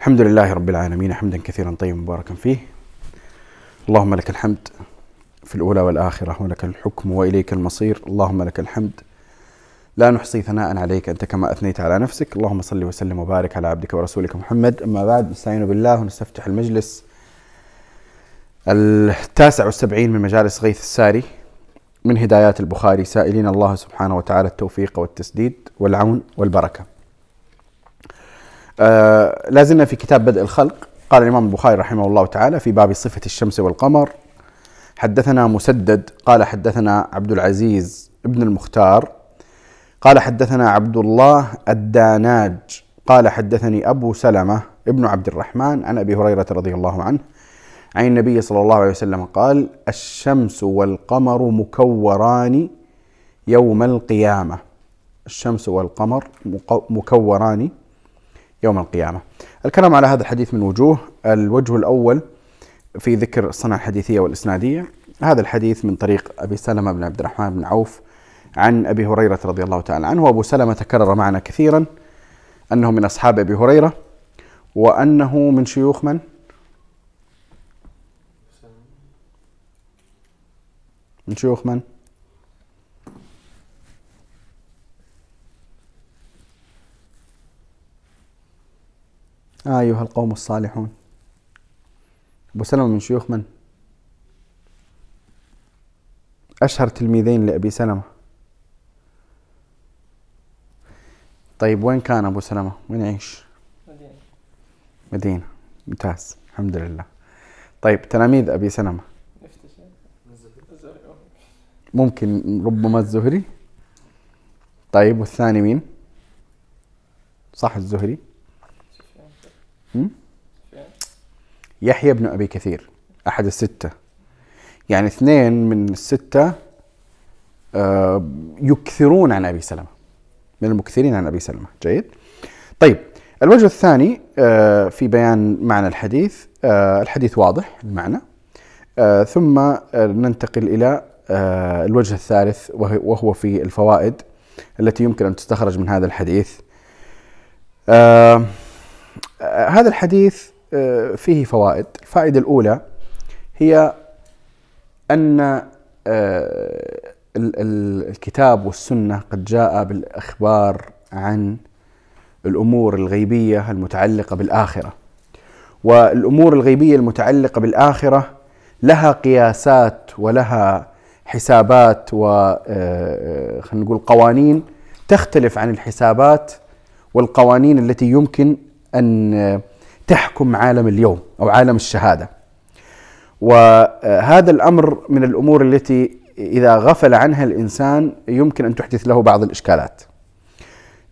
الحمد لله رب العالمين حمدا كثيرا طيبا مباركا فيه. اللهم لك الحمد في الأولى والآخرة ولك الحكم وإليك المصير. اللهم لك الحمد. لا نحصي ثناء عليك أنت كما أثنيت على نفسك. اللهم صل وسلم وبارك على عبدك ورسولك محمد. أما بعد نستعين بالله ونستفتح المجلس التاسع والسبعين من مجالس غيث الساري من هدايات البخاري. سائلين الله سبحانه وتعالى التوفيق والتسديد والعون والبركة. آه لازلنا في كتاب بدء الخلق. قال الإمام البخاري رحمه الله تعالى في باب صفة الشمس والقمر حدثنا مسدد قال حدثنا عبد العزيز ابن المختار قال حدثنا عبد الله الداناج قال حدثني أبو سلمة ابن عبد الرحمن عن أبي هريرة رضي الله عنه عن النبي صلى الله عليه وسلم قال الشمس والقمر مكوران يوم القيامة. الشمس والقمر مكوران يوم القيامة الكلام على هذا الحديث من وجوه الوجه الأول في ذكر الصنعة الحديثية والإسنادية هذا الحديث من طريق أبي سلمة بن عبد الرحمن بن عوف عن أبي هريرة رضي الله تعالى عنه وأبو سلمة تكرر معنا كثيرا أنه من أصحاب أبي هريرة وأنه من شيوخ من؟ من شيوخ من؟ أيها القوم الصالحون. أبو سلمة من شيوخ من؟ أشهر تلميذين لأبي سلمة. طيب وين كان أبو سلمة؟ وين يعيش؟ مدينة. مدينة. ممتاز. الحمد لله. طيب تلاميذ أبي سلمة. ممكن ربما الزهري. طيب والثاني مين؟ صح الزهري. يحيى بن أبي كثير أحد الستة. يعني اثنين من الستة آه، يكثرون عن أبي سلمة. من المكثرين عن أبي سلمة. جيد؟ طيب الوجه الثاني آه، في بيان معنى الحديث آه، الحديث واضح المعنى. ثم ننتقل إلى الوجه الثالث وهو في الفوائد التي يمكن أن تستخرج من هذا الحديث. هذا الحديث فيه فوائد. الفائدة الأولى هي أن الكتاب والسنة قد جاء بالإخبار عن الأمور الغيبية المتعلقة بالآخرة. والأمور الغيبية المتعلقة بالآخرة لها قياسات ولها حسابات و خلينا نقول قوانين تختلف عن الحسابات والقوانين التي يمكن أن تحكم عالم اليوم أو عالم الشهادة. وهذا الأمر من الأمور التي إذا غفل عنها الإنسان يمكن أن تحدث له بعض الإشكالات.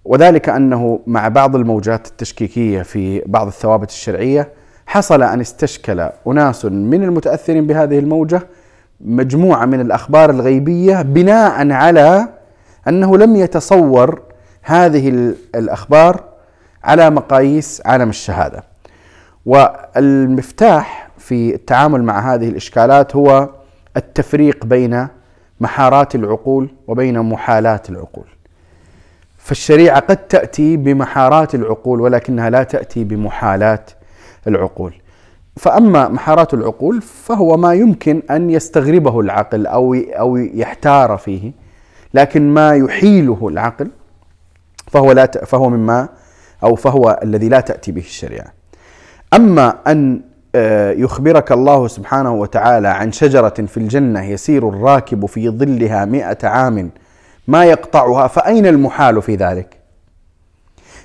وذلك أنه مع بعض الموجات التشكيكية في بعض الثوابت الشرعية حصل أن استشكل أناس من المتأثرين بهذه الموجة مجموعة من الأخبار الغيبية بناء على أنه لم يتصور هذه الأخبار على مقاييس عالم الشهادة. والمفتاح في التعامل مع هذه الإشكالات هو التفريق بين محارات العقول وبين محالات العقول. فالشريعة قد تأتي بمحارات العقول ولكنها لا تأتي بمحالات العقول. فأما محارات العقول فهو ما يمكن أن يستغربه العقل أو أو يحتار فيه لكن ما يحيله العقل فهو لا فهو مما أو فهو الذي لا تأتي به الشريعة. أما أن آه، يخبرك الله سبحانه وتعالى عن شجرة في الجنة يسير الراكب في ظلها مئة عام ما يقطعها فأين المحال في ذلك؟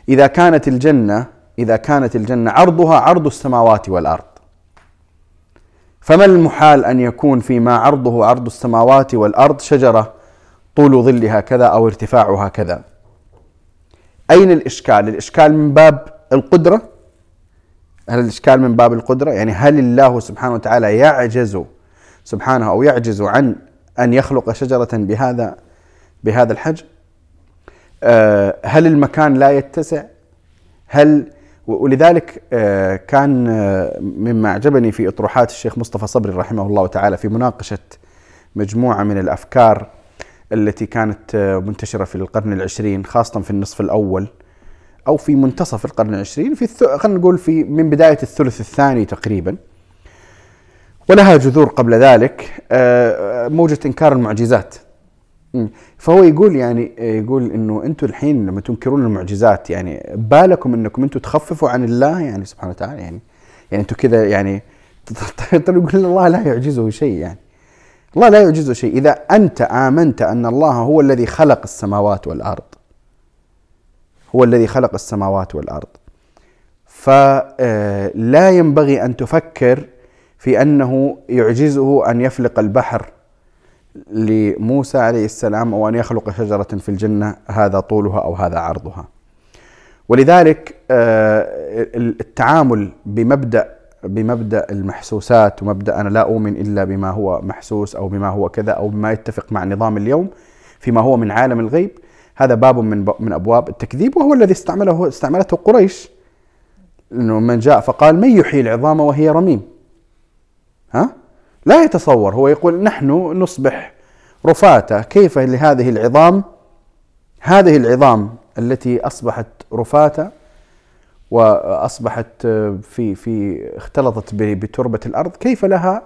إذا كانت الجنة إذا كانت الجنة عرضها عرض السماوات والأرض. فما المحال أن يكون فيما عرضه عرض السماوات والأرض شجرة طول ظلها كذا أو ارتفاعها كذا؟ أين الإشكال؟ الإشكال من باب القدرة. هل الإشكال من باب القدرة؟ يعني هل الله سبحانه وتعالى يعجز سبحانه أو يعجز عن أن يخلق شجرة بهذا بهذا الحجم؟ آه، هل المكان لا يتسع؟ هل ولذلك آه، كان آه، مما أعجبني في أطروحات الشيخ مصطفى صبري رحمه الله تعالى في مناقشة مجموعة من الأفكار التي كانت منتشرة في القرن العشرين خاصة في النصف الأول أو في منتصف القرن العشرين في. خلينا نقول في من بداية الثلث الثاني تقريبا. ولها جذور قبل ذلك آه، موجة إنكار المعجزات. فهو يقول يعني يقول إنه أنتم الحين لما تنكرون المعجزات يعني بالكم إنكم أنتم تخففوا عن الله؟ يعني سبحانه وتعالى يعني يعني أنتم كذا يعني يقول الله لا يعجزه شيء يعني. الله لا يعجزه شيء إذا أنت آمنت أن الله هو الذي خلق السماوات والأرض هو الذي خلق السماوات والأرض فلا ينبغي أن تفكر في أنه يعجزه أن يفلق البحر لموسى عليه السلام أو أن يخلق شجرة في الجنة هذا طولها أو هذا عرضها. ولذلك آه، التعامل بمبدأ بمبدأ المحسوسات ومبدأ أنا لا أؤمن إلا بما هو محسوس أو بما هو كذا أو بما يتفق مع نظام اليوم فيما هو من عالم الغيب. هذا باب من من أبواب التكذيب وهو الذي استعمله استعملته قريش. إنه من جاء فقال من يحيي العظام وهي رميم؟ ها؟ لا يتصور هو يقول نحن نصبح رفاة. كيف لهذه العظام؟ هذه العظام التي أصبحت رفاة وأصبحت في في اختلطت بتربة الأرض. كيف لها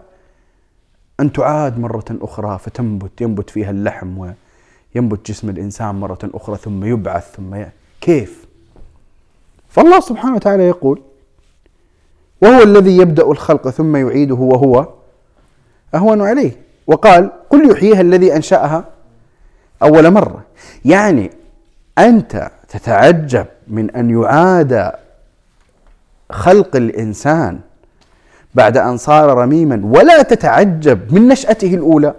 أن تعاد مرة أخرى فتنبت ينبت فيها اللحم وينبت جسم الإنسان مرة أخرى ثم يبعث ثم ي... كيف؟ فالله سبحانه وتعالى يقول وهو الذي يبدأ الخلق ثم يعيده وهو أهون عليه. وقال قل يحييها الذي أنشأها أول مرة. يعني أنت تتعجب من أن يعاد خلق الإنسان بعد أن صار رميما ولا تتعجب من نشأته الأولى.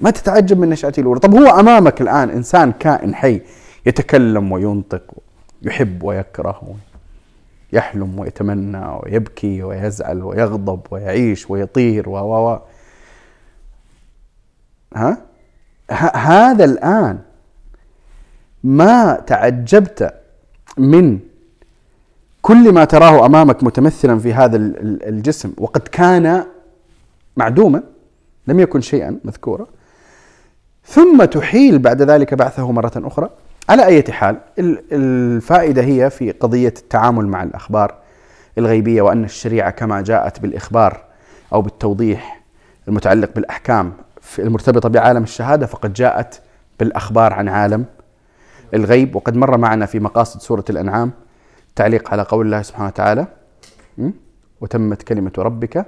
ما تتعجب من نشأته الأولى. طب هو أمامك الآن إنسان كائن حي يتكلم وينطق يحب ويكره يحلم ويتمنى ويبكي ويزعل ويغضب ويعيش ويطير و و ها؟ هذا الآن ما تعجبت من كل ما تراه أمامك متمثلا في هذا الجسم وقد كان معدوما لم يكن شيئا مذكورا ثم تحيل بعد ذلك بعثه مرة أخرى. على أي حال الفائدة هي في قضية التعامل مع الأخبار الغيبية وأن الشريعة كما جاءت بالإخبار أو بالتوضيح المتعلق بالأحكام المرتبطة بعالم الشهادة فقد جاءت بالأخبار عن عالم الغيب. وقد مر معنا في مقاصد سورة الأنعام تعليق على قول الله سبحانه وتعالى وتمت كلمة ربك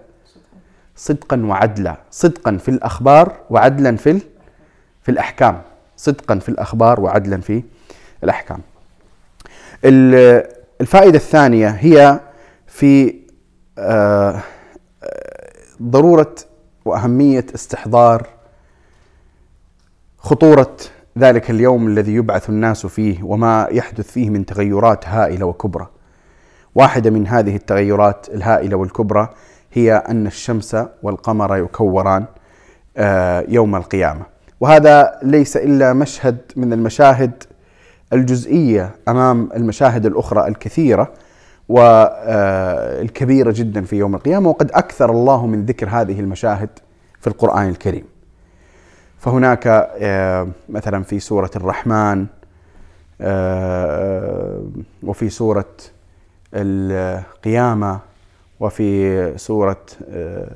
صدقا وعدلا صدقا في الأخبار وعدلا في في الأحكام صدقا في الأخبار وعدلا في الأحكام. الفائدة الثانية هي في آه، ضرورة وأهمية استحضار خطورة ذلك اليوم الذي يبعث الناس فيه وما يحدث فيه من تغيرات هائلة وكبرى. واحدة من هذه التغيرات الهائلة والكبرى هي أن الشمس والقمر يكوران آه، يوم القيامة. وهذا ليس إلا مشهد من المشاهد الجزئية أمام المشاهد الأخرى الكثيرة والكبيره جدا في يوم القيامة وقد أكثر الله من ذكر هذه المشاهد في القرآن الكريم. فهناك آه، مثلا في سورة الرحمن آه، وفي سورة القيامة وفي سورة آه،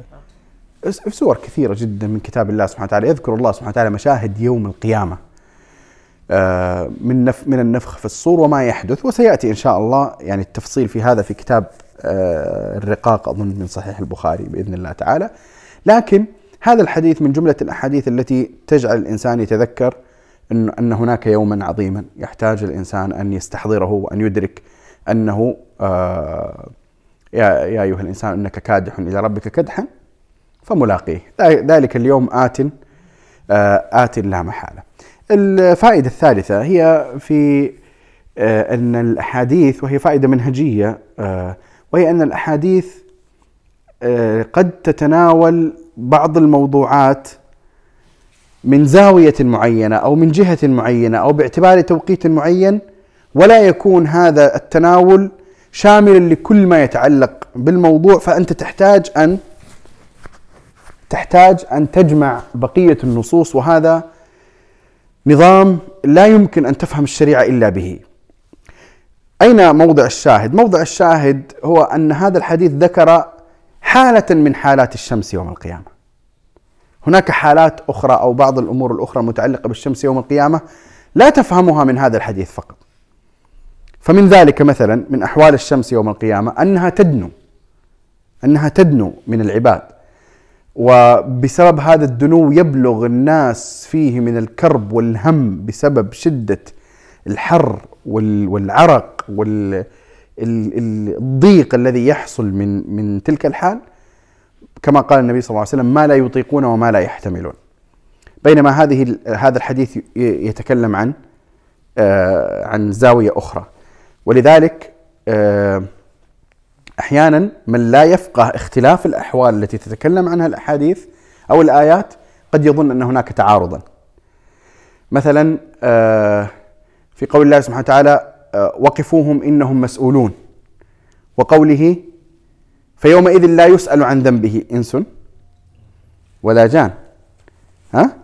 في سور كثيرة جدا من كتاب الله سبحانه وتعالى. يذكر الله سبحانه وتعالى مشاهد يوم القيامة. آه، من من النفخ في الصور وما يحدث وسيأتي إن شاء الله. يعني التفصيل في هذا في كتاب آه، الرقاق أظن من صحيح البخاري بإذن الله تعالى. لكن هذا الحديث من جملة الأحاديث التي تجعل الإنسان يتذكر أن, أن هناك يوما عظيما يحتاج الإنسان أن يستحضره وأن يدرك أنه آه، يا أيها الإنسان إنك كادح إلى ربك كدحا فملاقيه. ذلك اليوم آت آه، آت لا محالة. الفائدة الثالثة هي في آه، أن الأحاديث وهي فائدة منهجية آه، وهي أن الأحاديث قد تتناول بعض الموضوعات من زاوية معينة أو من جهة معينة أو باعتبار توقيت معين ولا يكون هذا التناول شاملا لكل ما يتعلق بالموضوع فأنت تحتاج أن تحتاج أن تجمع بقية النصوص وهذا نظام لا يمكن أن تفهم الشريعة إلا به. أين موضع الشاهد؟ موضع الشاهد هو أن هذا الحديث ذكر حالة من حالات الشمس يوم القيامة. هناك حالات أخرى أو بعض الأمور الأخرى المتعلقة بالشمس يوم القيامة لا تفهمها من هذا الحديث فقط. فمن ذلك مثلا من أحوال الشمس يوم القيامة أنها تدنو أنها تدنو من العباد. وبسبب هذا الدنو يبلغ الناس فيه من الكرب والهم بسبب شدة الحر والعرق والضيق الذي يحصل من من تلك الحال كما قال النبي صلى الله عليه وسلم ما لا يطيقون وما لا يحتملون. بينما هذه هذا الحديث يتكلم عن آه، عن زاوية أخرى. ولذلك آه، أحيانا من لا يفقه اختلاف الأحوال التي تتكلم عنها الأحاديث أو الآيات قد يظن أن هناك تعارضا. مثلا آه، في قول الله سبحانه وتعالى وقفوهم إنهم مسؤولون. وقوله فيومئذ لا يسأل عن ذنبه إنس ولا جان. ها؟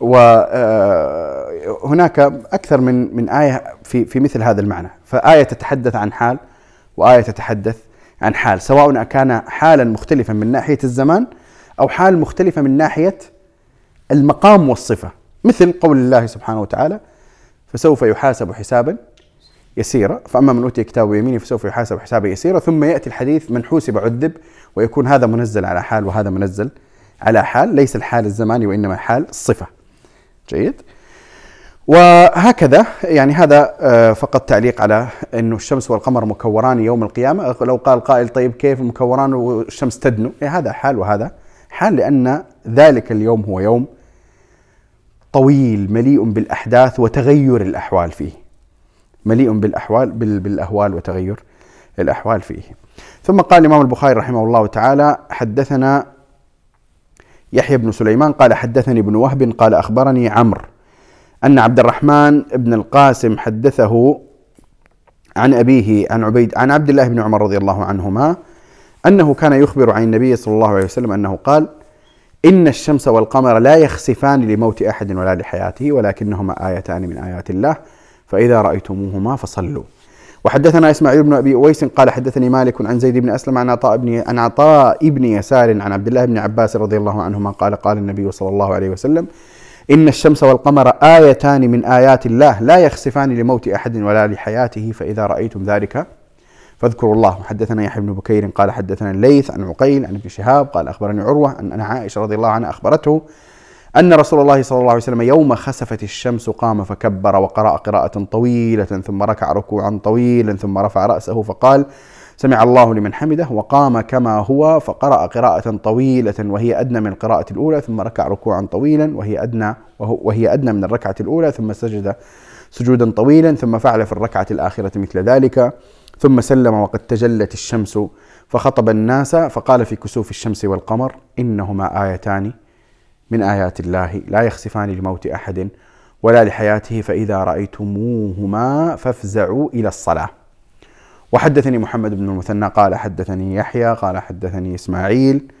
وهناك آه، أكثر من من آية في في مثل هذا المعنى. فآية تتحدث عن حال وآية تتحدث عن حال سواء كان حالا مختلفا من ناحية الزمان أو حال مختلفة من ناحية المقام والصفة. مثل قول الله سبحانه وتعالى فسوف يحاسب حسابا يسيرة فأما من أوتي كتابه يمينه فسوف يحاسب حسابا يسيرا ثم يأتي الحديث من حوسب عذب ويكون هذا منزل على حال وهذا منزل على حال ليس الحال الزماني وإنما حال الصفة. جيد؟ وهكذا يعني هذا آه، فقط تعليق على انه الشمس والقمر مكوران يوم القيامة. لو قال قائل طيب كيف مكوران والشمس تدنو؟ إيه هذا حال وهذا حال لأن ذلك اليوم هو يوم طويل مليء بالأحداث وتغير الأحوال فيه. مليء بالأحوال بالأهوال وتغير الأحوال فيه. ثم قال الإمام البخاري رحمه الله تعالى حدثنا يحيى بن سليمان قال حدثني ابن وهب قال أخبرني عمرو أن عبد الرحمن بن القاسم حدثه عن أبيه عن عبيد عن عبد الله بن عمر رضي الله عنهما أنه كان يخبر عن النبي صلى الله عليه وسلم أنه قال إن الشمس والقمر لا يخسفان لموت أحد ولا لحياته ولكنهما آيتان من آيات الله. فإذا رأيتموهما فصلوا. وحدثنا إسماعيل بن أبي أويس قال حدثني مالك عن زيد بن أسلم عن عطاء بن عن عطاء بن يسار عن عبد الله بن عباس رضي الله عنهما قال قال النبي صلى الله عليه وسلم إن الشمس والقمر آيتان من آيات الله لا يخسفان لموت أحد ولا لحياته فإذا رأيتم ذلك فاذكروا الله. وحدثنا يحيى بن بكير قال حدثنا الليث عن عقيل عن ابن شهاب قال أخبرني عروة أن عائشة رضي الله عنها أخبرته أن رسول الله صلى الله عليه وسلم يوم خسفت الشمس قام فكبر وقرأ قراءة طويلة ثم ركع ركوعا طويلا ثم رفع رأسه فقال سمع الله لمن حمده وقام كما هو فقرأ قراءة طويلة وهي أدنى من القراءة الأولى ثم ركع ركوعا طويلا وهي أدنى وهي أدنى من الركعة الأولى ثم سجد سجودا طويلا ثم فعل في الركعة الآخرة مثل ذلك. ثم سلم وقد تجلت الشمس فخطب الناس فقال في كسوف الشمس والقمر إنهما آيتان من آيات الله لا يخسفان لموت أحد ولا لحياته فإذا رأيتموهما فافزعوا إلى الصلاة. وحدثني محمد بن المثنى قال حدثني يحيى قال حدثني إسماعيل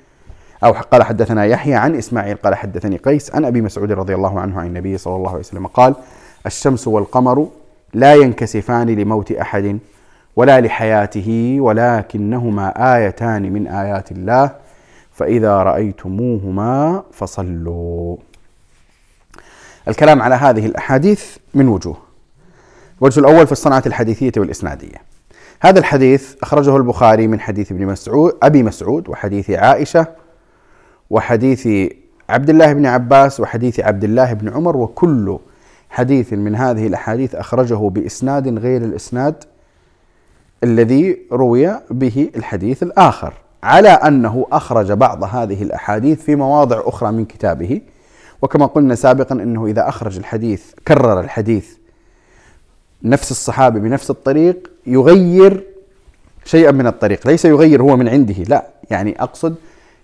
أو قال حدثنا يحيى عن إسماعيل قال حدثني قيس عن أبي مسعود رضي الله عنه عن النبي صلى الله عليه وسلم قال الشمس والقمر لا ينكسفان لموت أحد ولا لحياته ولكنهما آيتان من آيات الله. فإذا رأيتموهما فصلوا. الكلام على هذه الأحاديث من وجوه. الوجه الأول في الصنعة الحديثية والإسنادية. هذا الحديث أخرجه البخاري من حديث ابن مسعود أبي مسعود وحديث عائشة وحديث عبد الله بن عباس وحديث عبد الله بن عمر وكل حديث من هذه الأحاديث أخرجه بإسناد غير الإسناد الذي روي به الحديث الآخر. على أنه أخرج بعض هذه الأحاديث في مواضع أخرى من كتابه. وكما قلنا سابقا أنه إذا أخرج الحديث كرر الحديث نفس الصحابي بنفس الطريق يغير شيئا من الطريق. ليس يغير هو من عنده لا. يعني أقصد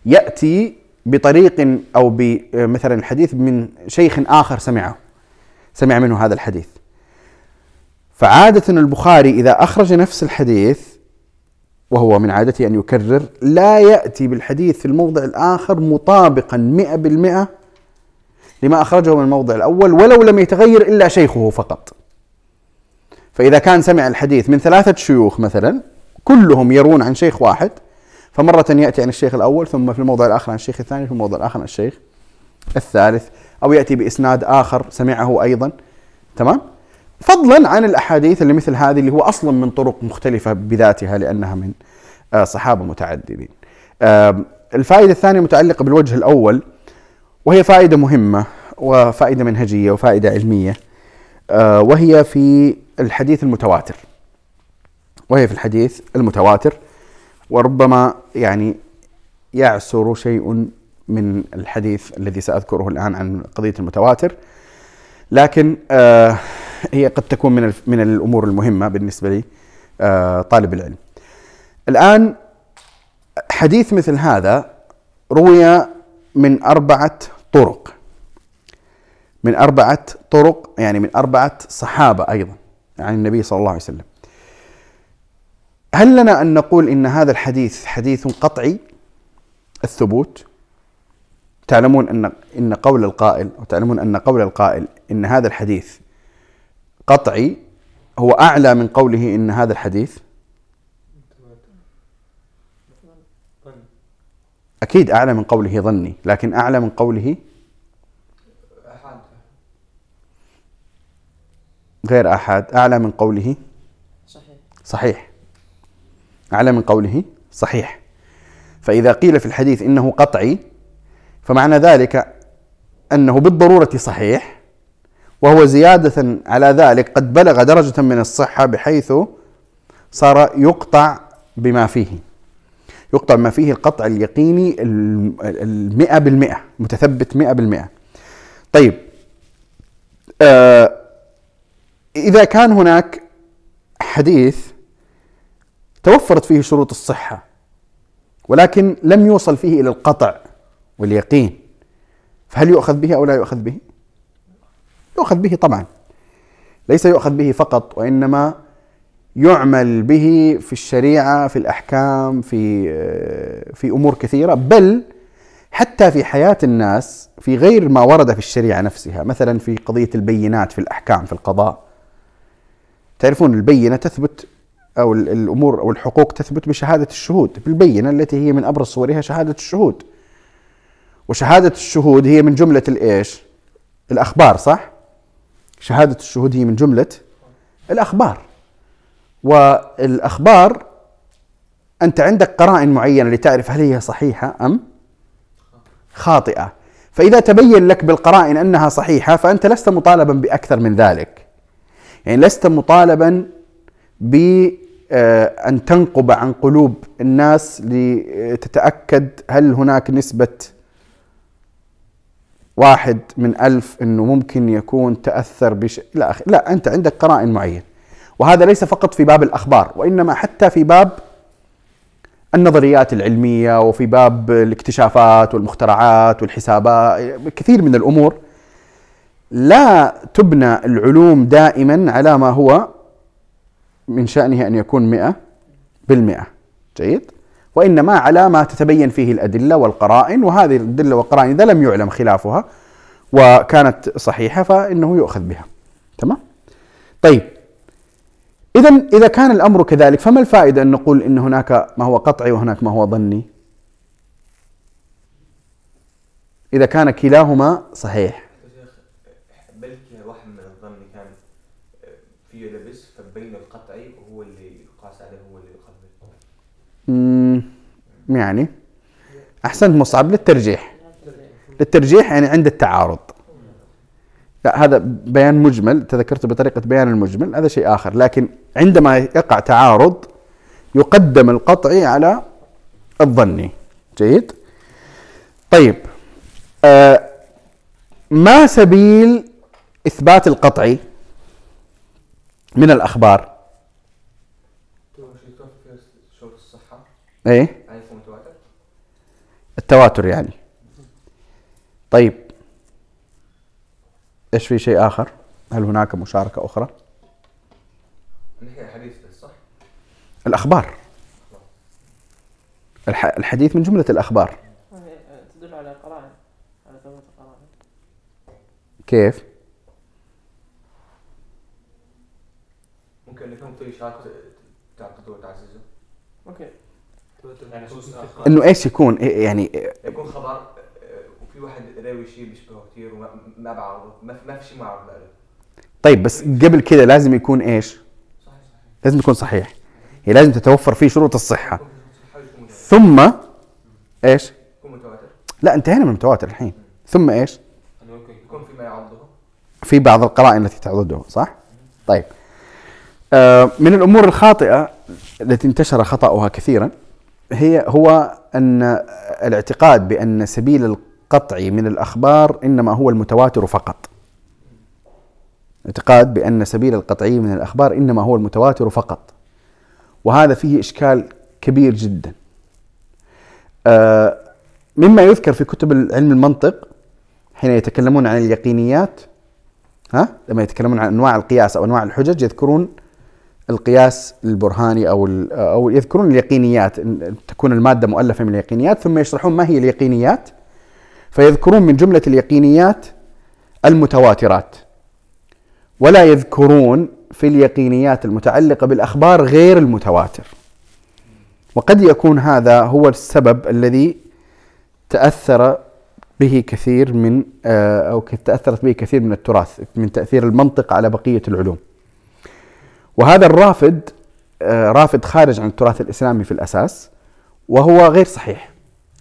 يأتي بطريق أو بمثلا الحديث من شيخ آخر سمعه سمع منه هذا الحديث. فعادة البخاري إذا أخرج نفس الحديث وهو من عادته أن يكرر لا يأتي بالحديث في الموضع الآخر مطابقا مئة بالمئة لما أخرجه من الموضع الأول ولو لم يتغير إلا شيخه فقط. فإذا كان سمع الحديث من ثلاثة شيوخ مثلا كلهم يرون عن شيخ واحد فمرة يأتي عن الشيخ الأول ثم في الموضع الآخر عن الشيخ الثاني في الموضع الآخر عن الشيخ الثالث أو يأتي بإسناد آخر سمعه أيضا. تمام؟ فضلا عن الأحاديث اللي مثل هذه اللي هو أصلا من طرق مختلفة بذاتها لأنها من آه، صحابة متعددين. الفائدة الثانية متعلقة بالوجه الأول وهي فائدة مهمة وفائدة منهجية وفائدة علمية آه، وهي في الحديث المتواتر. وهي في الحديث المتواتر وربما يعني يعسر شيء من الحديث الذي سأذكره الآن عن قضية المتواتر. لكن آه هي قد تكون من من الأمور المهمة بالنسبة لي آه طالب العلم. الآن حديث مثل هذا روي من أربعة طرق. من أربعة طرق يعني من أربعة صحابة أيضا عن يعني النبي صلى الله عليه وسلم. هل لنا أن نقول إن هذا الحديث حديث قطعي؟ الثبوت. تعلمون أن إن قول القائل أو تعلمون أن قول القائل إن هذا الحديث قطعي هو أعلى من قوله إن هذا الحديث؟ أكيد أعلى من قوله ظني لكن أعلى من قوله غير أحد أعلى من قوله صحيح صحيح. أعلى من قوله صحيح. فإذا قيل في الحديث إنه قطعي فمعنى ذلك أنه بالضرورة صحيح وهو زيادة على ذلك قد بلغ درجة من الصحة بحيث صار يقطع بما فيه يقطع ما فيه القطع اليقيني المئة بالمئة متثبت مئة بالمئة طيب آه إذا كان هناك حديث توفرت فيه شروط الصحة ولكن لم يوصل فيه إلى القطع واليقين فهل يؤخذ به أو لا يؤخذ به؟ يؤخذ به طبعا. ليس يؤخذ به فقط وإنما يعمل به في الشريعة في الأحكام في في أمور كثيرة. بل حتى في حياة الناس في غير ما ورد في الشريعة نفسها مثلا في قضية البينات في الأحكام في القضاء. تعرفون البينة تثبت أو الأمور أو الحقوق تثبت بشهادة الشهود. بالبينة التي هي من أبرز صورها شهادة الشهود. وشهادة الشهود هي من جملة الإيش الأخبار صح؟ شهادة الشهود هي من جملة الأخبار. والأخبار أنت عندك قرائن معينة لتعرف هل هي صحيحة أم خاطئة. فإذا تبين لك بالقرائن أنها صحيحة فأنت لست مطالبا بأكثر من ذلك. يعني لست مطالبا بأن آه، تنقب عن قلوب الناس لتتأكد هل هناك نسبة واحد من ألف أنه ممكن يكون تأثر بشيء لا أخي لا أنت عندك قرائن معين. وهذا ليس فقط في باب الأخبار وإنما حتى في باب النظريات العلمية وفي باب الاكتشافات والمخترعات والحسابات كثير من الأمور لا تبنى العلوم دائما على ما هو من شأنه أن يكون مئة بالمئة. جيد؟ وإنما على ما تتبين فيه الأدلة والقرائن وهذه الأدلة والقرائن إذا لم يعلم خلافها وكانت صحيحة فإنه يؤخذ بها. تمام؟ طيب. إذا إذا كان الأمر كذلك فما الفائدة أن نقول إن هناك ما هو قطعي وهناك ما هو ظني؟ إذا كان كلاهما صحيح. بلكي واحد من الظن كان فيه لبس فبين القطعي هو اللي يقاس عليه هو اللي به يعني أحسنت مصعب للترجيح. للترجيح يعني عند التعارض. لا هذا بيان مجمل تذكرت بطريقة بيان المجمل هذا شيء آخر. لكن عندما يقع تعارض يقدم القطعي على الظني. جيد؟ طيب آه ما سبيل إثبات القطعي من الأخبار؟ إيه؟ التواتر يعني طيب إيش في شيء آخر؟ هل هناك مشاركة أخرى؟ حديث صح؟ الأخبار الحديث من جملة الأخبار تدل على قرائن على ثبوت القرائن كيف؟ كان لكم في اشارات تعقده وتعززه اسمه إنه إيش يكون؟ إيه يعني يكون خبر آه، وفي واحد راوي شيء بيشبهه كثير وما ما بعرضه ما في ما شيء معرض له طيب بس قبل كذا لازم يكون إيش؟ صحيح لازم يكون صحيح. هي لازم تتوفر فيه شروط الصحة. ثم إيش؟ لا انتهينا من المتواتر الحين. ثم إيش؟ يكون في ما يعضده. في بعض القرائن التي تعضده صح؟ طيب. آه من الأمور الخاطئة التي انتشر خطأها كثيرا هي هو أن الاعتقاد بأن سبيل القطع من الأخبار إنما هو المتواتر فقط. اعتقاد بأن سبيل القطعي من الأخبار إنما هو المتواتر فقط. وهذا فيه إشكال كبير جدا. آه مما يذكر في كتب علم المنطق حين يتكلمون عن اليقينيات ها لما يتكلمون عن أنواع القياس أو أنواع الحجج يذكرون القياس البرهاني أو أو يذكرون اليقينيات تكون المادة مؤلفة من اليقينيات ثم يشرحون ما هي اليقينيات. فيذكرون من جملة اليقينيات المتواترات. ولا يذكرون في اليقينيات المتعلقة بالأخبار غير المتواتر. وقد يكون هذا هو السبب الذي تأثر به كثير من آه، أو تأثرت به كثير من التراث من تأثير المنطق على بقية العلوم. وهذا الرافد آه، رافد خارج عن التراث الإسلامي في الأساس وهو غير صحيح.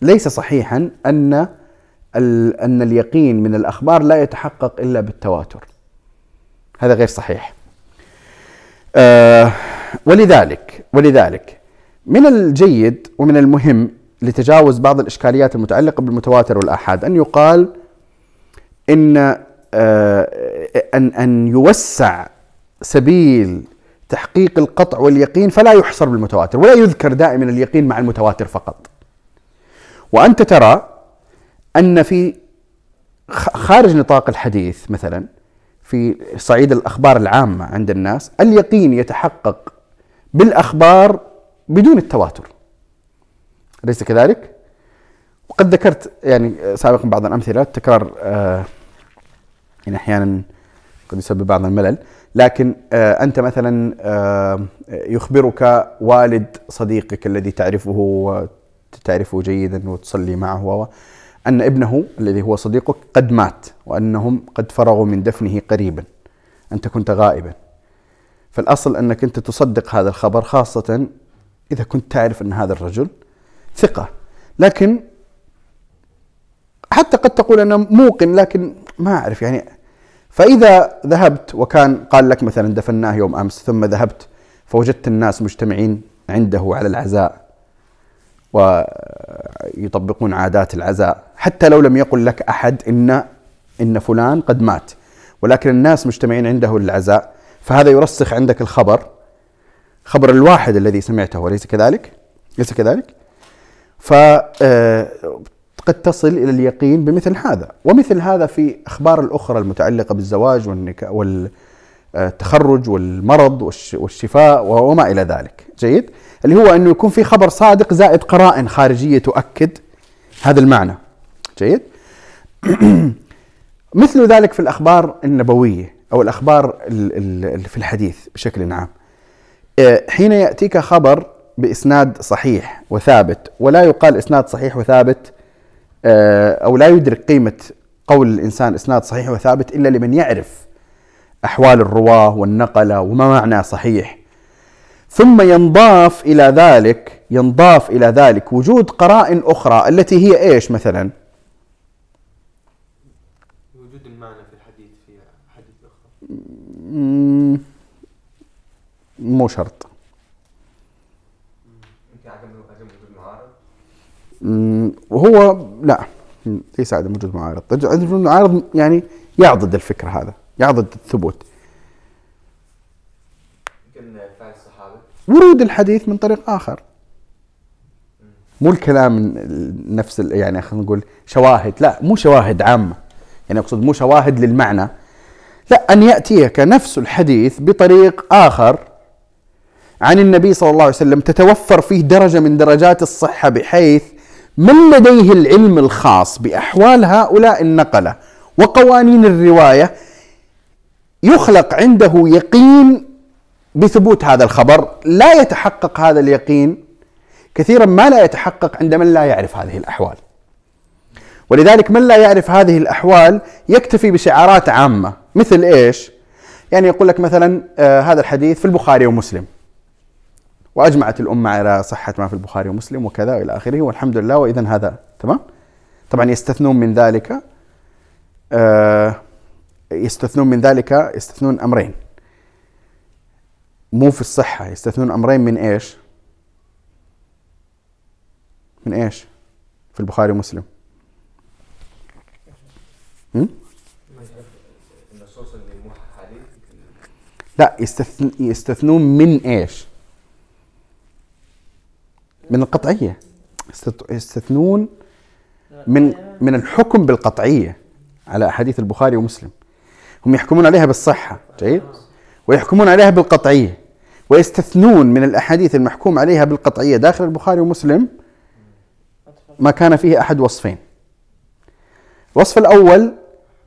ليس صحيحا أن أن اليقين من الأخبار لا يتحقق إلا بالتواتر. هذا غير صحيح. آه، ولذلك ولذلك من الجيد ومن المهم لتجاوز بعض الإشكاليات المتعلقة بالمتواتر والآحاد أن يقال إن آه، أن أن يوسع سبيل تحقيق القطع واليقين فلا يحصر بالمتواتر ولا يذكر دائما اليقين مع المتواتر فقط. وأنت ترى أن في خارج نطاق الحديث مثلا في صعيد الأخبار العامة عند الناس اليقين يتحقق بالأخبار بدون التواتر. أليس كذلك؟ وقد ذكرت يعني سابقا بعض الأمثلة التكرار آه يعني أحيانا قد يسبب بعض الملل. لكن آه أنت مثلا آه يخبرك والد صديقك الذي تعرفه وتعرفه جيدا وتصلي معه أن ابنه الذي هو صديقك قد مات وأنهم قد فرغوا من دفنه قريبا. أنت كنت غائبا. فالأصل أنك أنت تصدق هذا الخبر خاصة إذا كنت تعرف أن هذا الرجل ثقة. لكن حتى قد تقول أنا موقن لكن ما أعرف يعني فإذا ذهبت وكان قال لك مثلا دفناه يوم أمس ثم ذهبت فوجدت الناس مجتمعين عنده على العزاء ويطبقون عادات العزاء حتى لو لم يقل لك أحد إن إن فلان قد مات ولكن الناس مجتمعين عنده للعزاء فهذا يرسخ عندك الخبر خبر الواحد الذي سمعته أليس كذلك؟ ليس كذلك؟ فقد تصل إلى اليقين بمثل هذا. ومثل هذا في أخبار الأخرى المتعلقة بالزواج والنكاح والتخرج والمرض والش- والشفاء وما إلى ذلك. جيد؟ اللي هو أنه يكون في خبر صادق زائد قرائن خارجية تؤكد هذا المعنى. جيد؟ مثل ذلك في الأخبار النبوية أو الأخبار ال- ال- ال- في الحديث بشكل عام. آه، حين يأتيك خبر بإسناد صحيح وثابت ولا يقال إسناد صحيح وثابت أو لا يدرك قيمة قول الإنسان إسناد صحيح وثابت إلا لمن يعرف أحوال الرواة والنقلة وما معنى صحيح. ثم ينضاف إلى ذلك ينضاف إلى ذلك وجود قرائن أخرى التي هي إيش مثلا؟ وجود المعنى في الحديث في حديث أخرى. مو شرط يمكن عدم عدم وجود معارض مم، وهو لا. ليس عدم وجود معارض عدم وجود معارض يعني يعضد الفكر هذا يعضد الثبوت. ورود الحديث من طريق آخر. مو الكلام من نفس يعني خلينا نقول شواهد. لا مو شواهد عامة. يعني أقصد مو شواهد للمعنى. لا أن يأتيك نفس الحديث بطريق آخر عن النبي صلى الله عليه وسلم تتوفر فيه درجة من درجات الصحة بحيث من لديه العلم الخاص بأحوال هؤلاء النقلة وقوانين الرواية يخلق عنده يقين بثبوت هذا الخبر لا يتحقق هذا اليقين كثيرا ما لا يتحقق عند من لا يعرف هذه الأحوال. ولذلك من لا يعرف هذه الأحوال يكتفي بشعارات عامة مثل إيش؟ يعني يقول لك مثلا آه هذا الحديث في البخاري ومسلم. وأجمعت الأمة على صحة ما في البخاري ومسلم وكذا إلى آخره والحمد لله واذا هذا تمام؟ طبعا يستثنون من ذلك آه يستثنون من ذلك يستثنون أمرين. مو في الصحة يستثنون أمرين من إيش؟ من إيش؟ في البخاري ومسلم. لا يستثن يستثنون من إيش؟ من القطعية. يستث- يستثنون من من الحكم بالقطعية على أحاديث البخاري ومسلم. هم يحكمون عليها بالصحة جيد؟ ويحكمون عليها بالقطعية. ويستثنون من الأحاديث المحكوم عليها بالقطعية. داخل البخاري ومسلم ما كان فيه أحد وصفين. الوصف الأول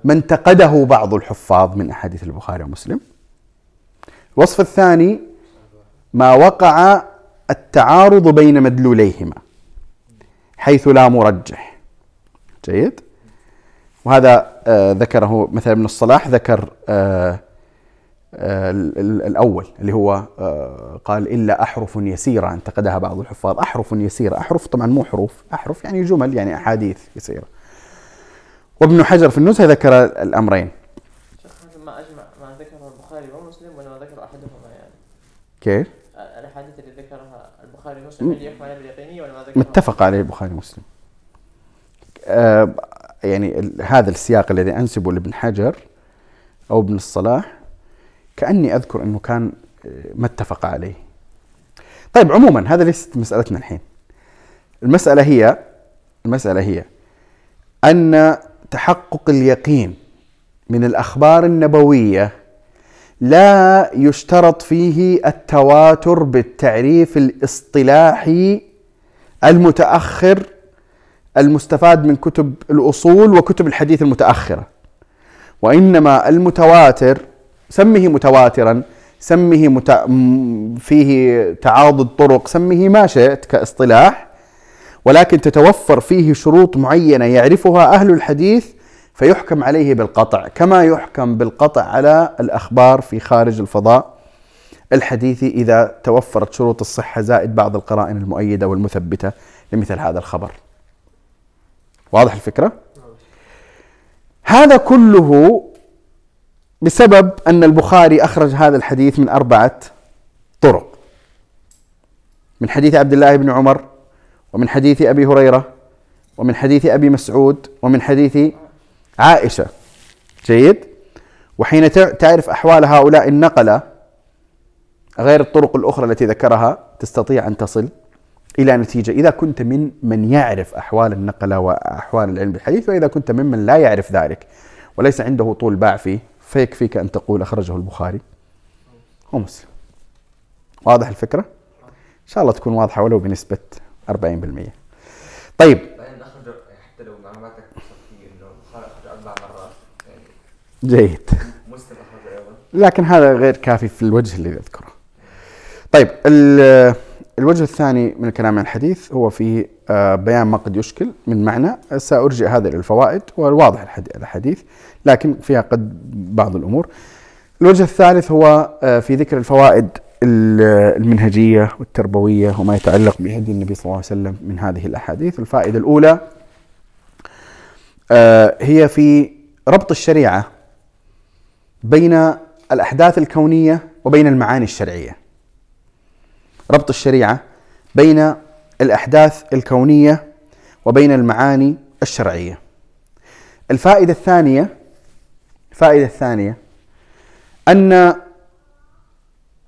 ما انتقده بعض الحفاظ من أحاديث البخاري ومسلم. الوصف الثاني ما وقع التعارض بين مدلوليهما حيث لا مرجح. جيد؟ وهذا آه ذكره مثلا ابن الصلاح ذكر آه آه ال- ال- الأول اللي هو آه قال إلا أحرف يسيرة انتقدها بعض الحفاظ. أحرف يسيرة أحرف طبعا مو حروف أحرف يعني جمل يعني أحاديث يسيرة. وابن حجر في النزهة ذكر الأمرين. شيخ هذا ما أجمع ما ذكره البخاري ومسلم ولا ما ذكر أحدهما يعني. كيف؟ البخاري ومسلم اللي يحكم عليها باليقينيه ولا ما ذكرها متفق عليه البخاري ومسلم. آه يعني هذا السياق الذي أنسبه لابن حجر أو ابن الصلاح كأني أذكر إنه كان آه، ما اتفق عليه. طيب عموما هذا ليست مسألتنا الحين. المسألة هي المسألة هي أن تحقق اليقين من الأخبار النبوية لا يشترط فيه التواتر بالتعريف الاصطلاحي المتأخر المستفاد من كتب الأصول وكتب الحديث المتأخرة. وإنما المتواتر سمه متواترا سمه مت... فيه تعاضد طرق سمه ما شئت كاصطلاح ولكن تتوفر فيه شروط معينة يعرفها أهل الحديث فيحكم عليه بالقطع كما يحكم بالقطع على الأخبار في خارج الفضاء الحديثي إذا توفرت شروط الصحة زائد بعض القرائن المؤيدة والمثبتة لمثل هذا الخبر. واضح الفكرة؟ هذا كله بسبب أن البخاري أخرج هذا الحديث من أربعة طرق. من حديث عبد الله بن عمر ومن حديث أبي هريرة ومن حديث أبي مسعود ومن حديث عائشة. جيد؟ وحين تع- تعرف أحوال هؤلاء النقلة غير الطرق الأخرى التي ذكرها تستطيع أن تصل إلى نتيجة إذا كنت من من يعرف أحوال النقلة وأحوال العلم بالحديث وإذا كنت ممن لا يعرف ذلك وليس عنده طول باع فيه فيكفيك أن تقول أخرجه البخاري ومسلم واضح الفكرة؟ إن شاء الله تكون واضحة ولو بنسبة 40% طيب بعدين اخرج حتى لو معلوماتك صحية انه البخاري اخرج أربع مرات يعني جيد. لكن هذا غير كافي في الوجه الذي أذكره. طيب ال- الوجه الثاني من الكلام عن الحديث هو في آه، بيان ما قد يشكل من معنى. سأرجع هذا إلى الفوائد والواضح الحدي- الحديث لكن فيها قد بعض الأمور. الوجه الثالث هو آه، في ذكر الفوائد ال- المنهجية والتربوية وما يتعلق بهدي النبي صلى الله عليه وسلم من هذه الأحاديث. الفائدة الأولى آه، هي في ربط الشريعة بين الأحداث الكونية وبين المعاني الشرعية. ربط الشريعة بين الأحداث الكونية وبين المعاني الشرعية. الفائدة الثانية الفائدة الثانية أن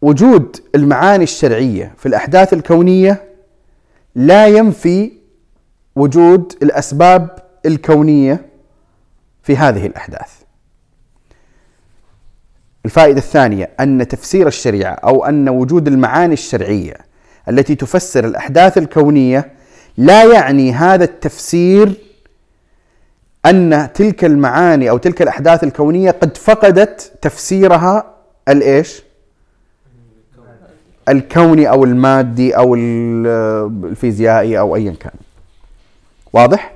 وجود المعاني الشرعية في الأحداث الكونية لا ينفي وجود الأسباب الكونية في هذه الأحداث. الفائدة الثانية أن تفسير الشريعة أو أن وجود المعاني الشرعية التي تفسر الأحداث الكونية لا يعني هذا التفسير أن تلك المعاني أو تلك الأحداث الكونية قد فقدت تفسيرها الإيش؟ الكوني أو المادي ال- الفيزيائي أو ايا كان واضح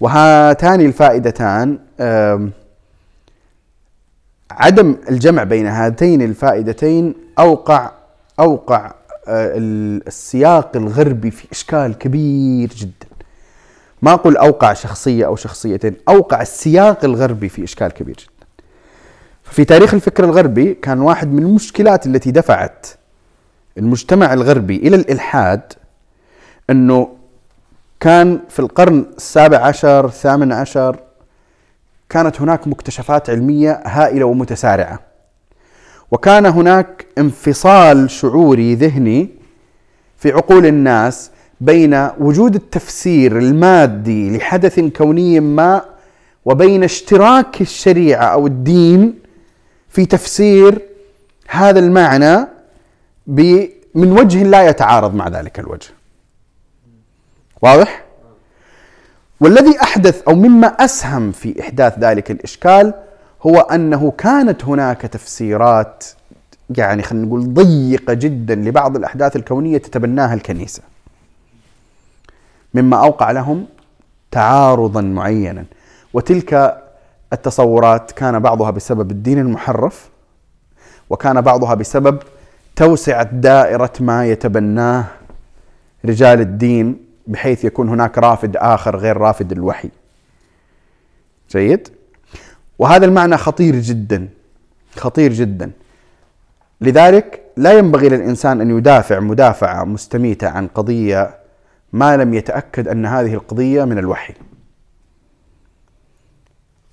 وهاتان الفائدتان عدم الجمع بين هاتين الفائدتين اوقع أوقع آه، ال- السياق الغربي في إشكال كبير جدا. ما أقول أوقع شخصية أو شخصيتين أوقع السياق الغربي في إشكال كبير جدا. في تاريخ الفكر الغربي كان واحد من المشكلات التي دفعت المجتمع الغربي إلى الإلحاد إنه كان في القرن السابع عشر الثامن عشر كانت هناك مكتشفات علمية هائلة ومتسارعة. وكان هناك انفصال شعوري ذهني في عقول الناس بين وجود التفسير المادي لحدث كوني ما وبين اشتراك الشريعة أو الدين في تفسير هذا المعنى من وجه لا يتعارض مع ذلك الوجه. واضح؟ والذي أحدث أو مما أسهم في إحداث ذلك الإشكال هو أنه كانت هناك تفسيرات يعني خلينا نقول ضيقة جدا لبعض الأحداث الكونية تتبناها الكنيسة. مما أوقع لهم تعارضا معينا. وتلك التصورات كان بعضها بسبب الدين المحرف وكان بعضها بسبب توسعة دائرة ما يتبناه رجال الدين بحيث يكون هناك رافد آخر غير رافد الوحي. جيد؟ وهذا المعنى خطير جدا خطير جدا. لذلك لا ينبغي للإنسان أن يدافع مدافعة مستميتة عن قضية ما لم يتأكد أن هذه القضية من الوحي.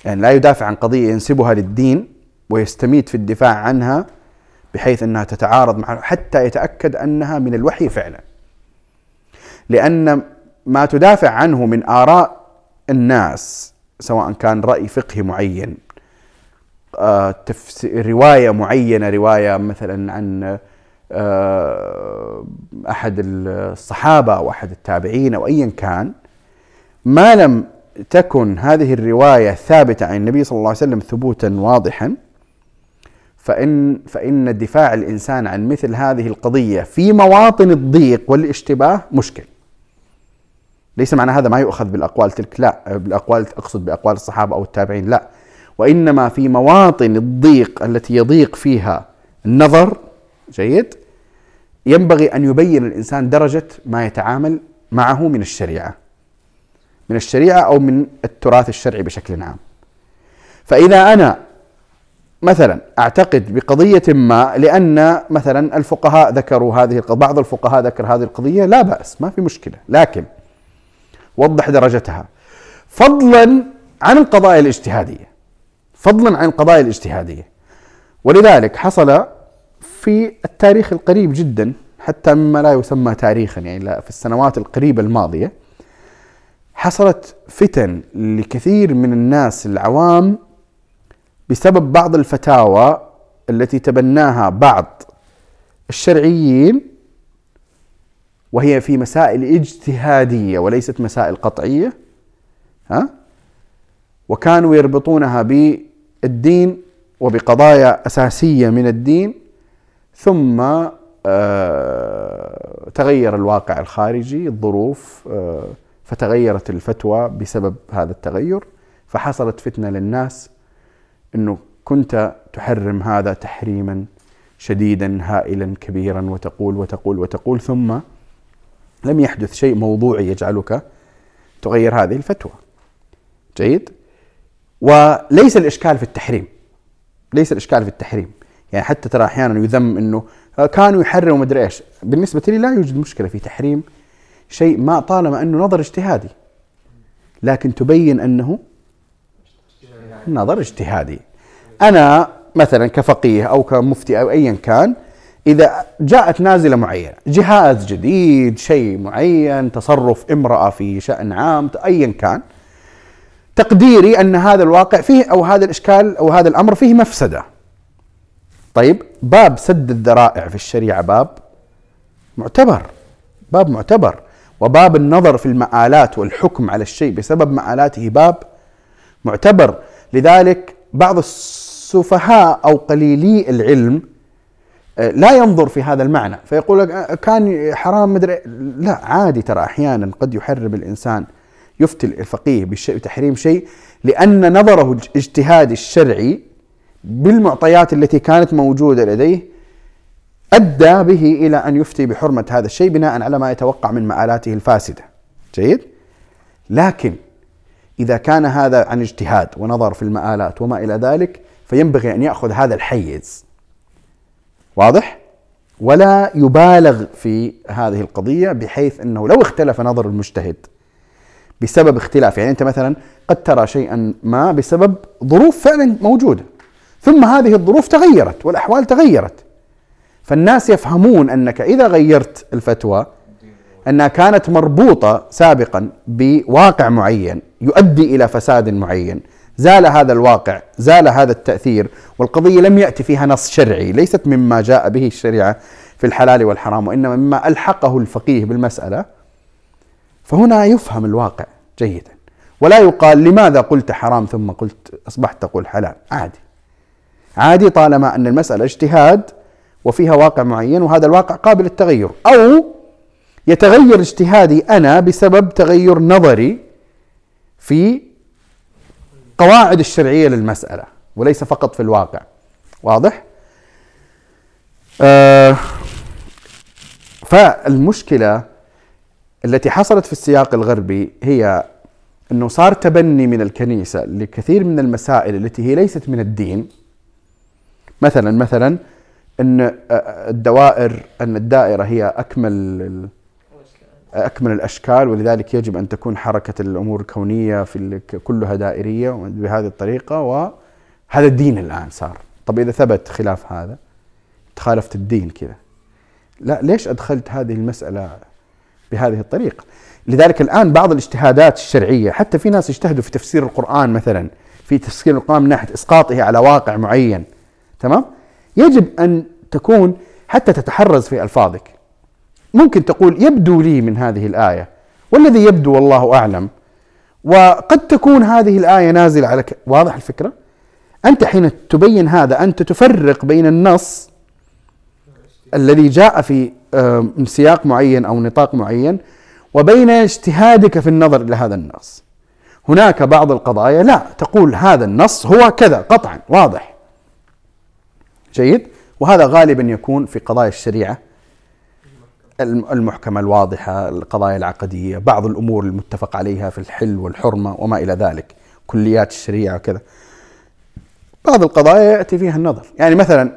يعني لا يدافع عن قضية ينسبها للدين ويستميت في الدفاع عنها بحيث أنها تتعارض مع حتى يتأكد أنها من الوحي فعلا. لأن ما تدافع عنه من آراء الناس سواء كان رأي فقهي معين آه، تفس... رواية معينة رواية مثلا عن آه، أحد الصحابة أو أحد التابعين أو ايا كان ما لم تكن هذه الرواية ثابتة عن النبي صلى الله عليه وسلم ثبوتا واضحا فإن فإن دفاع الإنسان عن مثل هذه القضية في مواطن الضيق والاشتباه مشكل. ليس معنى هذا ما يؤخذ بالأقوال تلك لا بالأقوال أقصد بأقوال الصحابة أو التابعين لا. وإنما في مواطن الضيق التي يضيق فيها النظر جيد ينبغي أن يبين الإنسان درجة ما يتعامل معه من الشريعة من الشريعة أو من التراث الشرعي بشكل عام. فإذا أنا مثلا أعتقد بقضية ما لأن مثلا الفقهاء ذكروا هذه القضية بعض الفقهاء ذكر هذه القضية لا بأس ما في مشكلة. لكن وضح درجتها. فضلا عن القضايا الاجتهادية. فضلا عن القضايا الاجتهادية. ولذلك حصل في التاريخ القريب جدا حتى مما لا يسمى تاريخا يعني في السنوات القريبة الماضية حصلت فتن لكثير من الناس العوام بسبب بعض الفتاوى التي تبناها بعض الشرعيين وهي في مسائل اجتهادية وليست مسائل قطعية ها؟ وكانوا يربطونها بالدين وبقضايا أساسية من الدين ثم آه تغير الواقع الخارجي الظروف آه فتغيرت الفتوى بسبب هذا التغير فحصلت فتنة للناس إنه كنت تحرم هذا تحريما شديدا هائلا كبيرا وتقول وتقول وتقول ثم لم يحدث شيء موضوعي يجعلك تغير هذه الفتوى. جيد؟ وليس الإشكال في التحريم. ليس الإشكال في التحريم، يعني حتى ترى أحيانا يذم إنه كانوا يحرموا مدري إيش، بالنسبة لي لا يوجد مشكلة في تحريم شيء ما طالما إنه نظر اجتهادي. لكن تبين أنه نظر اجتهادي أنا مثلا كفقيه أو كمفتي أو ايا كان إذا جاءت نازلة معينة جهاز جديد شيء معين تصرف امرأة في شأن عام ايا كان تقديري أن هذا الواقع فيه أو هذا الإشكال أو هذا الأمر فيه مفسدة. طيب باب سد الذرائع في الشريعة باب معتبر باب معتبر. وباب النظر في المآلات والحكم على الشيء بسبب مآلاته باب معتبر. لذلك بعض السفهاء أو قليلي العلم لا ينظر في هذا المعنى فيقول لك كان حرام مدري لا عادي ترى أحيانا قد يحرم الإنسان يفتي الفقيه بتحريم شيء لأن نظره الاجتهادي الشرعي بالمعطيات التي كانت موجودة لديه أدى به إلى أن يفتي بحرمة هذا الشيء بناء على ما يتوقع من مآلاته الفاسدة. جيد؟ لكن إذا كان هذا عن اجتهاد ونظر في المآلات وما إلى ذلك فينبغي أن يأخذ هذا الحيز. واضح؟ ولا يبالغ في هذه القضية بحيث أنه لو اختلف نظر المجتهد بسبب اختلاف يعني أنت مثلا قد ترى شيئا ما بسبب ظروف فعلا موجودة ثم هذه الظروف تغيرت والأحوال تغيرت فالناس يفهمون أنك إذا غيرت الفتوى أنها كانت مربوطة سابقا بواقع معين يؤدي إلى فساد معين زال هذا الواقع زال هذا التأثير والقضية لم يأتي فيها نص شرعي ليست مما جاء به الشريعة في الحلال والحرام وإنما مما ألحقه الفقيه بالمسألة. فهنا يفهم الواقع جيدا ولا يقال لماذا قلت حرام ثم قلت أصبحت تقول حلال عادي. عادي طالما أن المسألة اجتهاد وفيها واقع معين وهذا الواقع قابل للتغير. أو يتغير اجتهادي أنا بسبب تغير نظري في قواعد الشرعية للمسألة وليس فقط في الواقع. واضح؟ آه فالمشكلة التي حصلت في السياق الغربي هي إنه صار تبني من الكنيسة لكثير من المسائل التي هي ليست من الدين. مثلا مثلا إن الدوائر إن الدائرة هي أكمل أكمل الأشكال ولذلك يجب أن تكون حركة الأمور الكونيه في كلها دائرية بهذه الطريقة وهذا الدين الآن صار. طب إذا ثبت خلاف هذا تخالفت الدين كذا. لا ليش أدخلت هذه المسألة بهذه الطريقة؟ لذلك الآن بعض الاجتهادات الشرعية حتى في ناس يجتهدوا في تفسير القرآن مثلا في تفسير القرآن من ناحية إسقاطه على واقع معين تمام؟ يجب أن تكون حتى تتحرز في ألفاظك. ممكن تقول يبدو لي من هذه الآية والذي يبدو والله أعلم. وقد تكون هذه الآية نازلة على. واضح الفكرة؟ أنت حين تبين هذا أنت تفرق بين النص الذي جاء في سياق معين أو نطاق معين وبين اجتهادك في النظر إلى هذا النص. هناك بعض القضايا لا تقول هذا النص هو كذا قطعا واضح. جيد؟ وهذا غالبا يكون في قضايا الشريعة. المحكمة الواضحة القضايا العقدية بعض الأمور المتفق عليها في الحل والحرمة وما إلى ذلك كليات الشريعة وكذا. بعض القضايا يأتي فيها النظر. يعني مثلا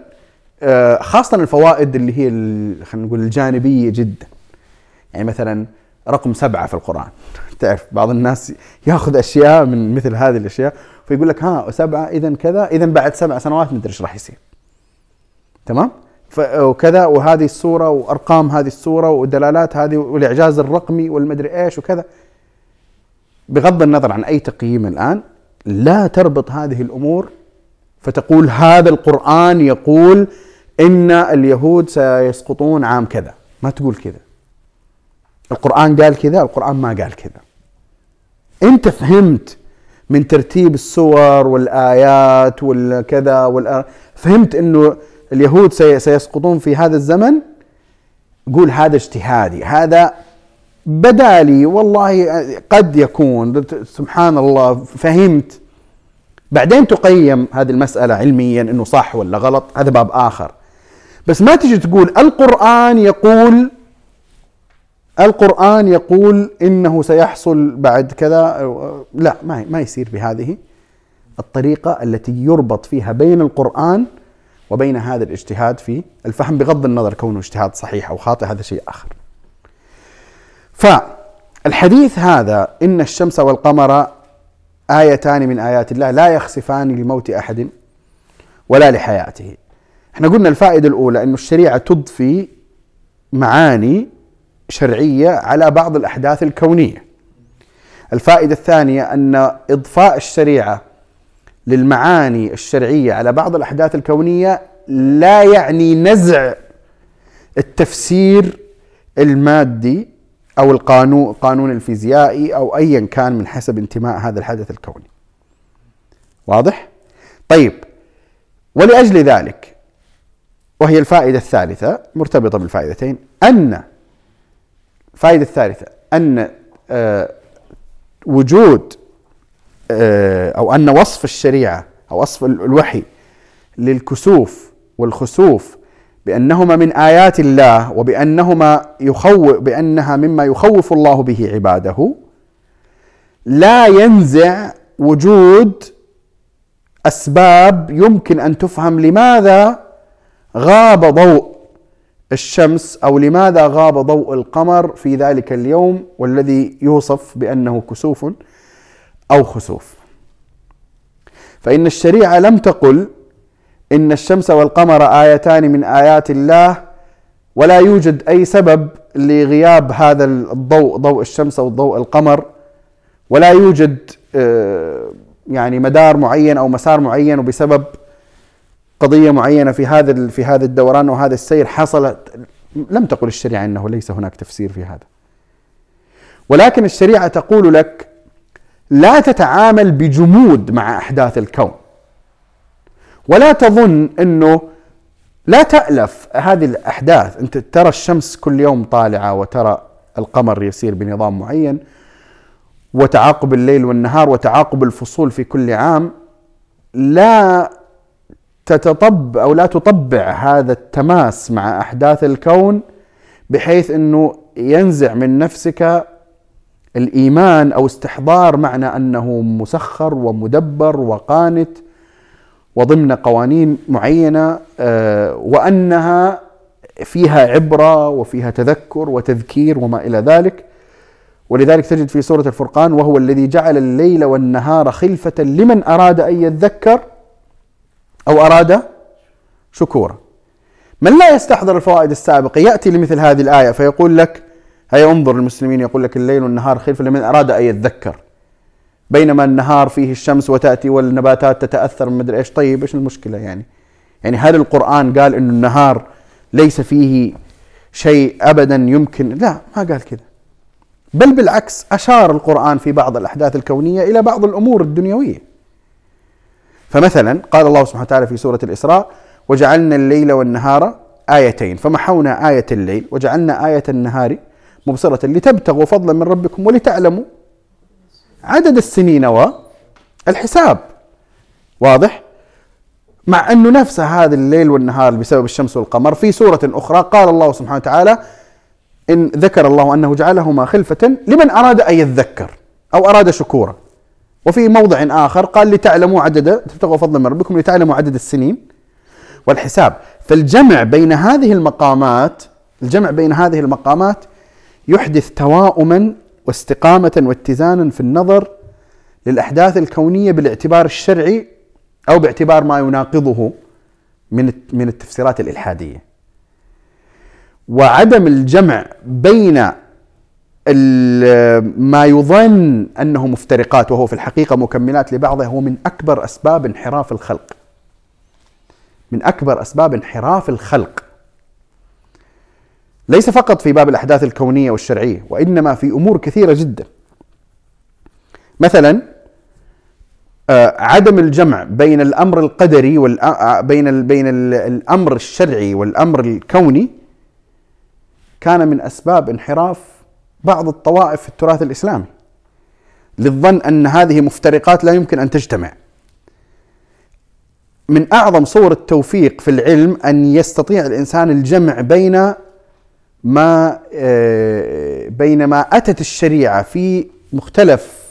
آه، خاصة الفوائد اللي هي خلينا نقول الجانبية جدا. يعني مثلا رقم سبعة في القرآن. تعرف بعض الناس يأخذ أشياء من مثل هذه الأشياء فيقول لك ها سبعة اذا كذا اذا بعد سبع سنوات ندري إيش راح يصير. تمام؟ وكذا وهذه الصورة وأرقام هذه الصورة والدلالات هذه والإعجاز الرقمي والمدري إيش وكذا. بغض النظر عن أي تقييم الآن لا تربط هذه الأمور. فتقول هذا القرآن يقول إن اليهود سيسقطون عام كذا. ما تقول كذا. القرآن قال كذا القرآن ما قال كذا. أنت فهمت من ترتيب السور والآيات والكذا فهمت أنه اليهود سيسقطون في هذا الزمن قول هذا اجتهادي هذا بدا لي والله قد يكون سبحان الله فهمت. بعدين تقيم هذه المسألة علميا إنه صح ولا غلط هذا باب آخر. بس ما تجي تقول القرآن يقول القرآن يقول إنه سيحصل بعد كذا لا ما ما يصير بهذه الطريقة التي يربط فيها بين القرآن وبين هذا الاجتهاد في الفهم بغض النظر كونه اجتهاد صحيح أو خاطئ هذا شيء آخر. فالحديث هذا إن الشمس والقمر آيتان من آيات الله لا يخسفان لموت أحد ولا لحياته إحنا قلنا الفائدة الأولى أن الشريعة تضفي معاني شرعية على بعض الأحداث الكونية الفائدة الثانية أن إضفاء الشريعة للمعاني الشرعية على بعض الأحداث الكونية لا يعني نزع التفسير المادي أو القانون القانون الفيزيائي أو ايا كان من حسب انتماء هذا الحدث الكوني. واضح؟ طيب ولأجل ذلك وهي الفائدة الثالثة مرتبطة بالفائدتين أن الفائدة الثالثة أن آه، وجود آه، أو أن وصف الشريعة أو وصف ال- الوحي للكسوف والخسوف بأنهما من آيات الله وبأنهما يخوف بأنها مما يخوف الله به عباده لا ينزع وجود أسباب يمكن أن تفهم لماذا غاب ضوء الشمس أو لماذا غاب ضوء القمر في ذلك اليوم والذي يوصف بأنه كسوف. أو خسوف. فإن الشريعة لم تقل إن الشمس والقمر آيتان من آيات الله ولا يوجد أي سبب لغياب هذا الضوء ضوء الشمس أو ضوء القمر ولا يوجد آه، يعني مدار معين أو مسار معين وبسبب قضية معينة في هذا في هذا الدوران وهذا السير حصلت لم تقل الشريعة إنه ليس هناك تفسير في هذا. ولكن الشريعة تقول لك لا تتعامل بجمود مع أحداث الكون. ولا تظن أنه لا تألف هذه الأحداث، أنت ترى الشمس كل يوم طالعة وترى القمر يسير بنظام معين وتعاقب الليل والنهار وتعاقب الفصول في كل عام لا تتطبع أو لا تطبع هذا التماس مع أحداث الكون بحيث أنه ينزع من نفسك الإيمان أو استحضار معنى أنه مسخر ومدبر وقانت وضمن قوانين معينة آه، وأنها فيها عبرة وفيها تذكر وتذكير وما إلى ذلك. ولذلك تجد في سورة الفرقان وهو الذي جعل الليل والنهار خلفة لمن أراد أن يذكر أو أراد شكورا. من لا يستحضر الفوائد السابقة؟ يأتي لمثل هذه الآية فيقول لك هيا انظر المسلمين يقول لك الليل والنهار خلفة لمن أراد أن يتذكر. بينما النهار فيه الشمس وتأتي والنباتات تتأثر من مدري إيش. طيب إيش المشكلة يعني؟ يعني هل القرآن قال أن النهار ليس فيه شيء أبدا يمكن؟ لا ما قال كذا. بل بالعكس أشار القرآن في بعض الأحداث الكونية إلى بعض الأمور الدنيوية. فمثلا قال الله سبحانه وتعالى في سورة الإسراء وجعلنا الليل والنهار آيتين. فمحونا آية الليل وجعلنا آية النهار مبصرة لتبتغوا فضلا من ربكم ولتعلموا عدد السنين والحساب واضح؟ مع أنه نفس هذا الليل والنهار بسبب الشمس والقمر في سورة أخرى قال الله سبحانه وتعالى إن ذكر الله أنه جعلهما خلفة لمن أراد أن يذكر أو أراد شكورا. وفي موضع آخر قال لتعلموا عدد تبتغوا فضلا من ربكم لتعلموا عدد السنين والحساب. فالجمع بين هذه المقامات الجمع بين هذه المقامات يحدث تواؤما واستقامة واتزانا في النظر للأحداث الكونية بالاعتبار الشرعي أو باعتبار ما يناقضه من من التفسيرات الإلحادية وعدم الجمع بين ما يظن أنه مفترقات وهو في الحقيقة مكملات لبعضها هو من أكبر أسباب انحراف الخلق. من أكبر أسباب انحراف الخلق. ليس فقط في باب الأحداث الكونية والشرعية وإنما في أمور كثيرة جدا. مثلا آه، عدم الجمع بين الأمر القدري بين ال بين ال الأمر الشرعي والأمر الكوني كان من أسباب انحراف بعض الطوائف في التراث الإسلامي للظن أن هذه مفترقات لا يمكن أن تجتمع من أعظم صور التوفيق في العلم أن يستطيع الإنسان الجمع بين ما آه، بين ما أتت الشريعة في مختلف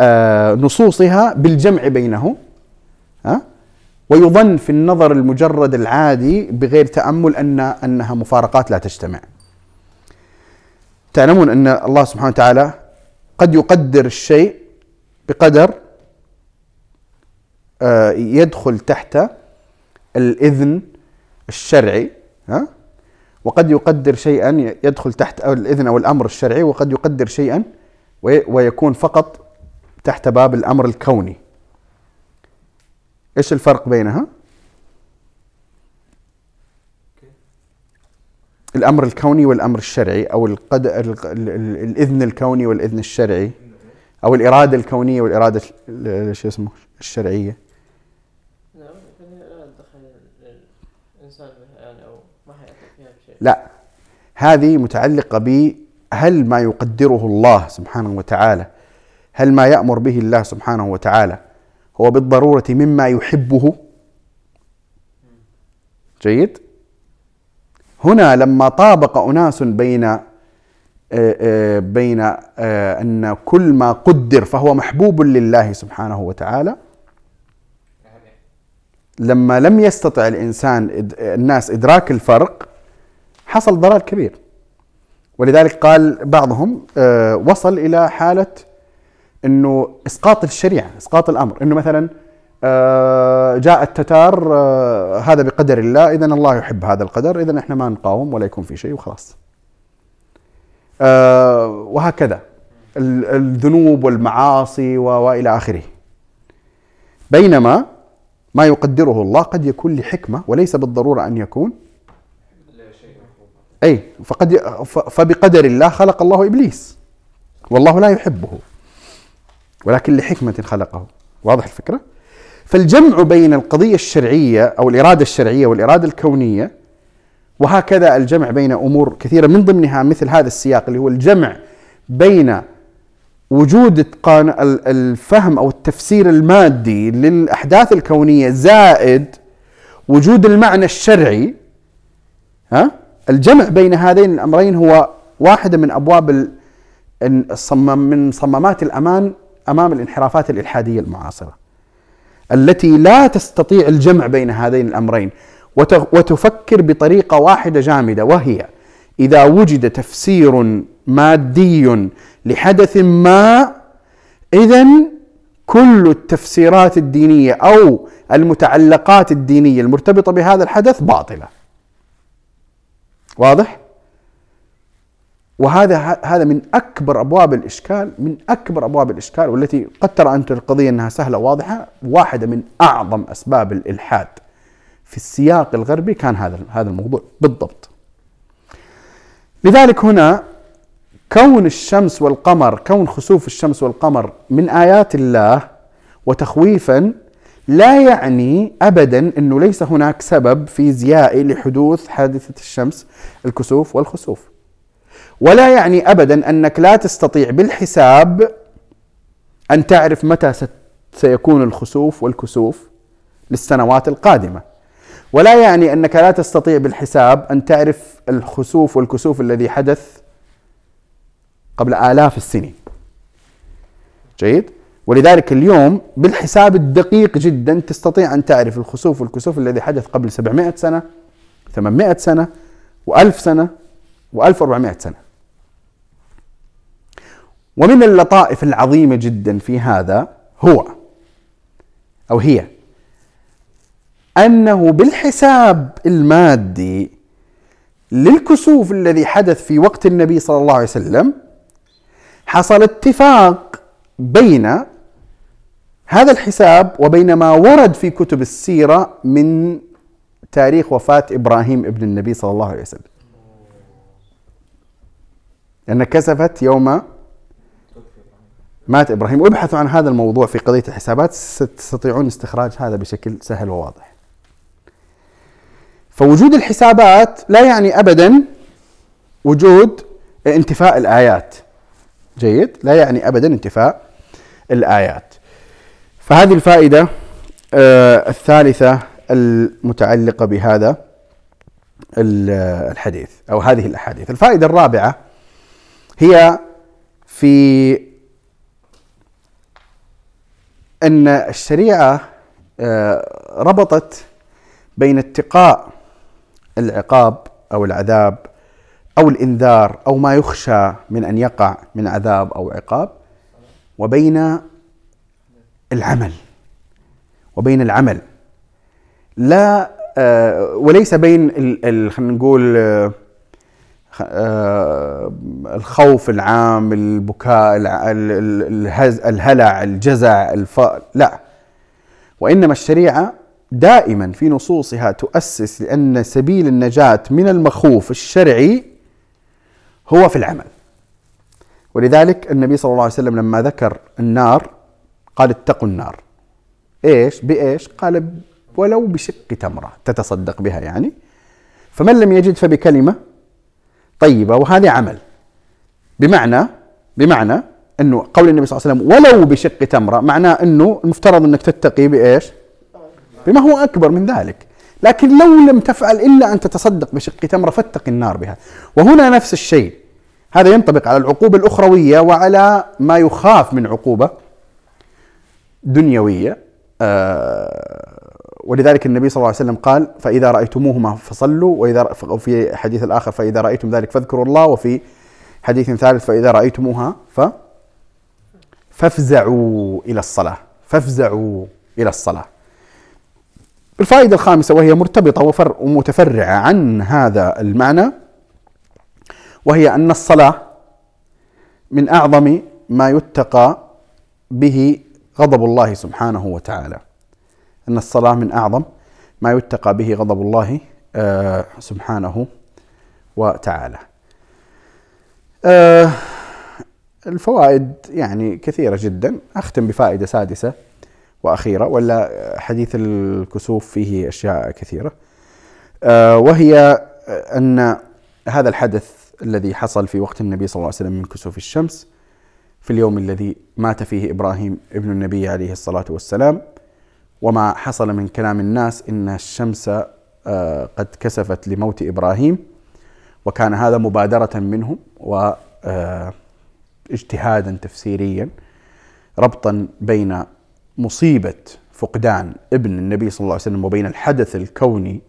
آه، نصوصها بالجمع بينه ويظن في النظر المجرد العادي بغير تأمل أن أنها مفارقات لا تجتمع. تعلمون أن الله سبحانه وتعالى قد يقدر الشيء بقدر آه، يدخل تحت الإذن الشرعي ها؟ وقد يقدر شيئا يدخل تحت أو الإذن أو الأمر الشرعي وقد يقدر شيئا وي- ويكون فقط تحت باب الأمر الكوني. إيش الفرق بينها؟ الأمر الكوني والأمر الشرعي أو القد... ال... ال... ال... الإذن الكوني والإذن الشرعي أو الإرادة الكونية والإرادة ال- ال- شو اسمه؟ الشرعية. نعم دخل الإنسان بها يعني أو ما حيأتي فيها بشيء لا. هذه متعلقة ب هل ما يقدره الله سبحانه وتعالى هل ما يأمر به الله سبحانه وتعالى هو بالضرورة مما يحبه؟ جيد. هنا لما طابق أناس بين آه، آه، بين آه، أن كل ما قدر فهو محبوب لله سبحانه وتعالى. لما لم يستطع الإنسان الناس إدراك الفرق حصل ضلال كبير ولذلك قال بعضهم آه، وصل إلى حالة أنه إسقاط الشريعة إسقاط الأمر أنه مثلا آه، جاء التتار آه، هذا بقدر الله إذا الله يحب هذا القدر إذا إحنا ما نقاوم ولا يكون في شيء وخلاص وهكذا ال- الذنوب والمعاصي وإلى آخره. بينما ما يقدره الله قد يكون لحكمة وليس بالضرورة أن يكون أي فقد فبقدر الله خلق الله إبليس. والله لا يحبه ولكن لحكمة خلقه. واضح الفكرة؟ فالجمع بين القضية الشرعية أو الإرادة الشرعية والإرادة الكونية وهكذا الجمع بين أمور كثيرة من ضمنها مثل هذا السياق اللي هو الجمع بين وجود الفهم أو التفسير المادي للأحداث الكونية زائد وجود المعنى الشرعي ها؟ الجمع بين هذين الأمرين هو واحدة من أبواب ال- الصمم من صمامات الأمان أمام الانحرافات الإلحادية المعاصرة التي لا تستطيع الجمع بين هذين الأمرين وت- وتفكر بطريقة واحدة جامدة وهي إذا وجد تفسير مادي لحدث ما اذا كل التفسيرات الدينية أو المتعلقات الدينية المرتبطة بهذا الحدث باطلة. واضح؟ وهذا هذا من أكبر أبواب الإشكال من أكبر أبواب الإشكال والتي قد ترى انت القضية أنها سهلة وواضحة واحدة من أعظم أسباب الإلحاد في السياق الغربي كان هذا هذا الموضوع بالضبط. لذلك هنا كون الشمس والقمر كون خسوف الشمس والقمر من آيات الله وتخويفا لا يعني ابدا إنه ليس هناك سبب فيزيائي لحدوث حادثة الشمس الكسوف والخسوف. ولا يعني ابدا أنك لا تستطيع بالحساب أن تعرف متى سيكون الخسوف والكسوف للسنوات القادمة. ولا يعني أنك لا تستطيع بالحساب أن تعرف الخسوف والكسوف الذي حدث قبل آلاف السنين. جيد؟ ولذلك اليوم بالحساب الدقيق جدا تستطيع أن تعرف الخسوف والكسوف الذي حدث قبل 700 سنة 800 سنة و1000 سنة و1400 سنة. ومن اللطائف العظيمة جدا في هذا هو أو هي أنه بالحساب المادي للكسوف الذي حدث في وقت النبي صلى الله عليه وسلم حصل اتفاق بين هذا الحساب وبين ما ورد في كتب السيرة من تاريخ وفاة إبراهيم ابن النبي صلى الله عليه وسلم. لأن كسفت يوم مات إبراهيم وابحثوا عن هذا الموضوع في قضية الحسابات ستستطيعون استخراج هذا بشكل سهل وواضح. فوجود الحسابات لا يعني ابدا وجود انتفاء الآيات. جيد؟ لا يعني ابدا انتفاء الآيات. فهذه الفائدة آه، الثالثة المتعلقة بهذا ال- الحديث أو هذه الأحاديث. الفائدة الرابعة هي في أن الشريعة آه، ربطت بين اتقاء العقاب أو العذاب أو الإنذار أو ما يخشى من أن يقع من عذاب أو عقاب وبين العمل. وبين العمل. لا آه، وليس بين خلينا نقول آه، آه، الخوف العام البكاء الهلع الجزع الف... لا. وإنما الشريعة دائما في نصوصها تؤسس لأن سبيل النجاة من المخوف الشرعي هو في العمل. ولذلك النبي صلى الله عليه وسلم لما ذكر النار قال اتقوا النار. إيش؟ بإيش؟ قال ولو بشق تمرة. تتصدق بها يعني. فمن لم يجد فبكلمة طيبة وهذه عمل. بمعنى بمعنى إنه قول النبي صلى الله عليه وسلم ولو بشق تمرة معناه إنه المفترض إنك تتقي بإيش؟ بما هو أكبر من ذلك. لكن لو لم تفعل إلا أن تتصدق بشق تمرة فاتق النار بها. وهنا نفس الشيء. هذا ينطبق على العقوبة الأخروية وعلى ما يخاف من عقوبة. دنيوية آه ولذلك النبي صلى الله عليه وسلم قال فإذا رأيتموهما فصلوا وإذا وفي حديث الآخر فإذا رأيتم ذلك فاذكروا الله وفي حديث ثالث فإذا رأيتموها ف فافزعوا إلى الصلاة فافزعوا إلى الصلاة. الفائدة الخامسة وهي مرتبطة وفر ومتفرعة عن هذا المعنى وهي أن الصلاة من أعظم ما يتقى به غضب الله سبحانه وتعالى. أن الصلاة من أعظم ما يتقى به غضب الله آه، سبحانه وتعالى. آه، الفوائد يعني كثيرة جدا. أختم بفائدة سادسة وأخيرة ولا حديث الكسوف فيه أشياء كثيرة. آه، وهي أن هذا الحدث الذي حصل في وقت النبي صلى الله عليه وسلم من كسوف الشمس في اليوم الذي مات فيه إبراهيم ابن النبي عليه الصلاة والسلام وما حصل من كلام الناس إن الشمس آه، قد كسفت لموت إبراهيم وكان هذا مبادرة منهم واجتهادا تفسيريا ربطا بين مصيبة فقدان ابن النبي صلى الله عليه وسلم وبين الحدث الكوني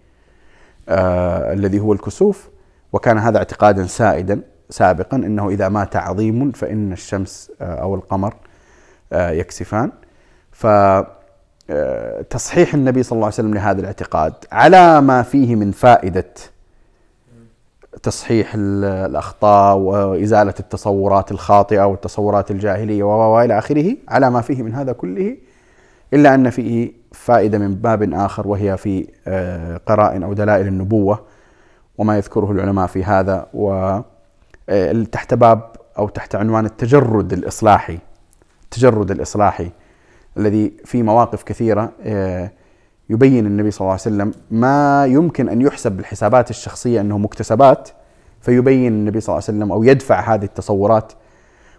آه الذي هو الكسوف وكان هذا اعتقادا سائدا سابقا إنه إذا مات عظيم فإن الشمس آه أو القمر آه يكسفان. ف آه، تصحيح النبي صلى الله عليه وسلم لهذا الاعتقاد على ما فيه من فائدة تصحيح الأخطاء وإزالة التصورات الخاطئة والتصورات الجاهلية وإلى آخره على ما فيه من هذا كله إلا أن فيه فائدة من باب آخر وهي في قرائن أو دلائل النبوة وما يذكره العلماء في هذا. وتحت آه، باب أو تحت عنوان التجرد الإصلاحي. التجرد الإصلاحي الذي في مواقف كثيرة آه، يبين النبي صلى الله عليه وسلم ما يمكن أن يحسب بالحسابات الشخصية أنه مكتسبات فيبين النبي صلى الله عليه وسلم أو يدفع هذه التصورات.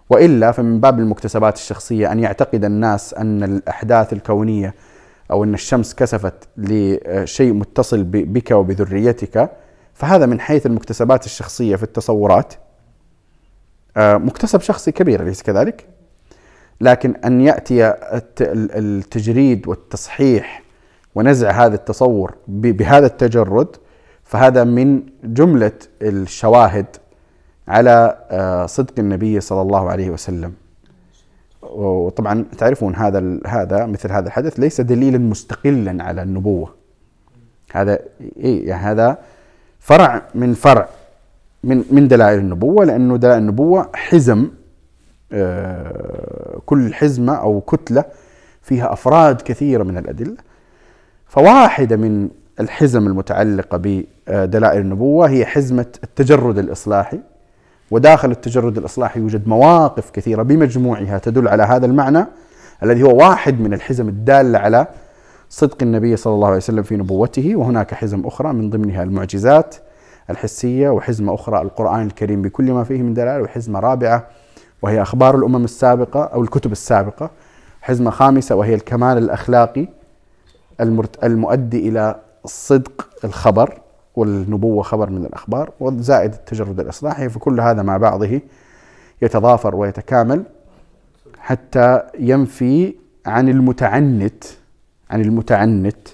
وإلا فمن باب المكتسبات الشخصية أن يعتقد الناس أن الأحداث الكونية أو أن الشمس كسفت لشيء متصل بك وبذريتك فهذا من حيث المكتسبات الشخصية في التصورات. مكتسب شخصي كبير أليس كذلك؟ لكن أن يأتي التجريد والتصحيح ونزع هذا التصور بهذا التجرد فهذا من جملة الشواهد على آه، صدق النبي صلى الله عليه وسلم وطبعا تعرفون هذا هذا مثل هذا الحدث ليس دليلا مستقلا على النبوة هذا إيه يعني هذا فرع من فرع من من دلائل النبوة لأنه دلائل النبوة حزم آه، كل حزمة أو كتلة فيها أفراد كثيرة من الأدلة. فواحدة من الحزم المتعلقة بدلائل النبوة هي حزمة التجرد الإصلاحي. وداخل التجرد الإصلاحي يوجد مواقف كثيرة بمجموعها تدل على هذا المعنى الذي هو واحد من الحزم الدالة على صدق النبي صلى الله عليه وسلم في نبوته. وهناك حزم أخرى من ضمنها المعجزات الحسية وحزمة أخرى القرآن الكريم بكل ما فيه من دلالة وحزمة رابعة وهي أخبار الأمم السابقة أو الكتب السابقة. حزمة خامسة وهي الكمال الأخلاقي المؤدي إلى صدق الخبر والنبوة خبر من الأخبار وزائد التجرد الإصلاحي فكل هذا مع بعضه يتضافر ويتكامل حتى ينفي عن المتعنت عن المتعنت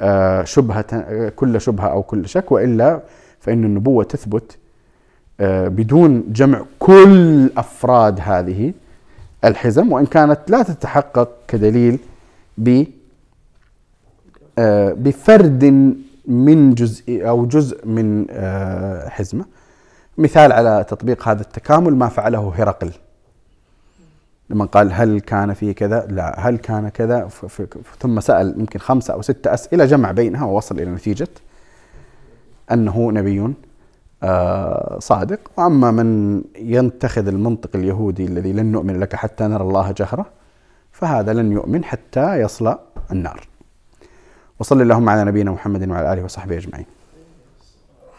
آه، شبهة كل شبهة أو كل شك وإلا فإن النبوة تثبت آه، بدون جمع كل أفراد هذه الحزم وإن كانت لا تتحقق كدليل ب آه، بفرد من جزء أو جزء من آه، حزمة. مثال على تطبيق هذا التكامل ما فعله هرقل. لما قال هل كان في كذا؟ لا. هل كان كذا؟ ثم سأل يمكن خمسة أو ستة أسئلة جمع بينها ووصل إلى نتيجة. أنه نبي آه، صادق. وأما من ينتخذ المنطق اليهودي الذي لن نؤمن لك حتى نرى الله جهرة فهذا لن يؤمن حتى يصل النار. وصل اللهم على نبينا محمد وعلى آله وصحبه أجمعين.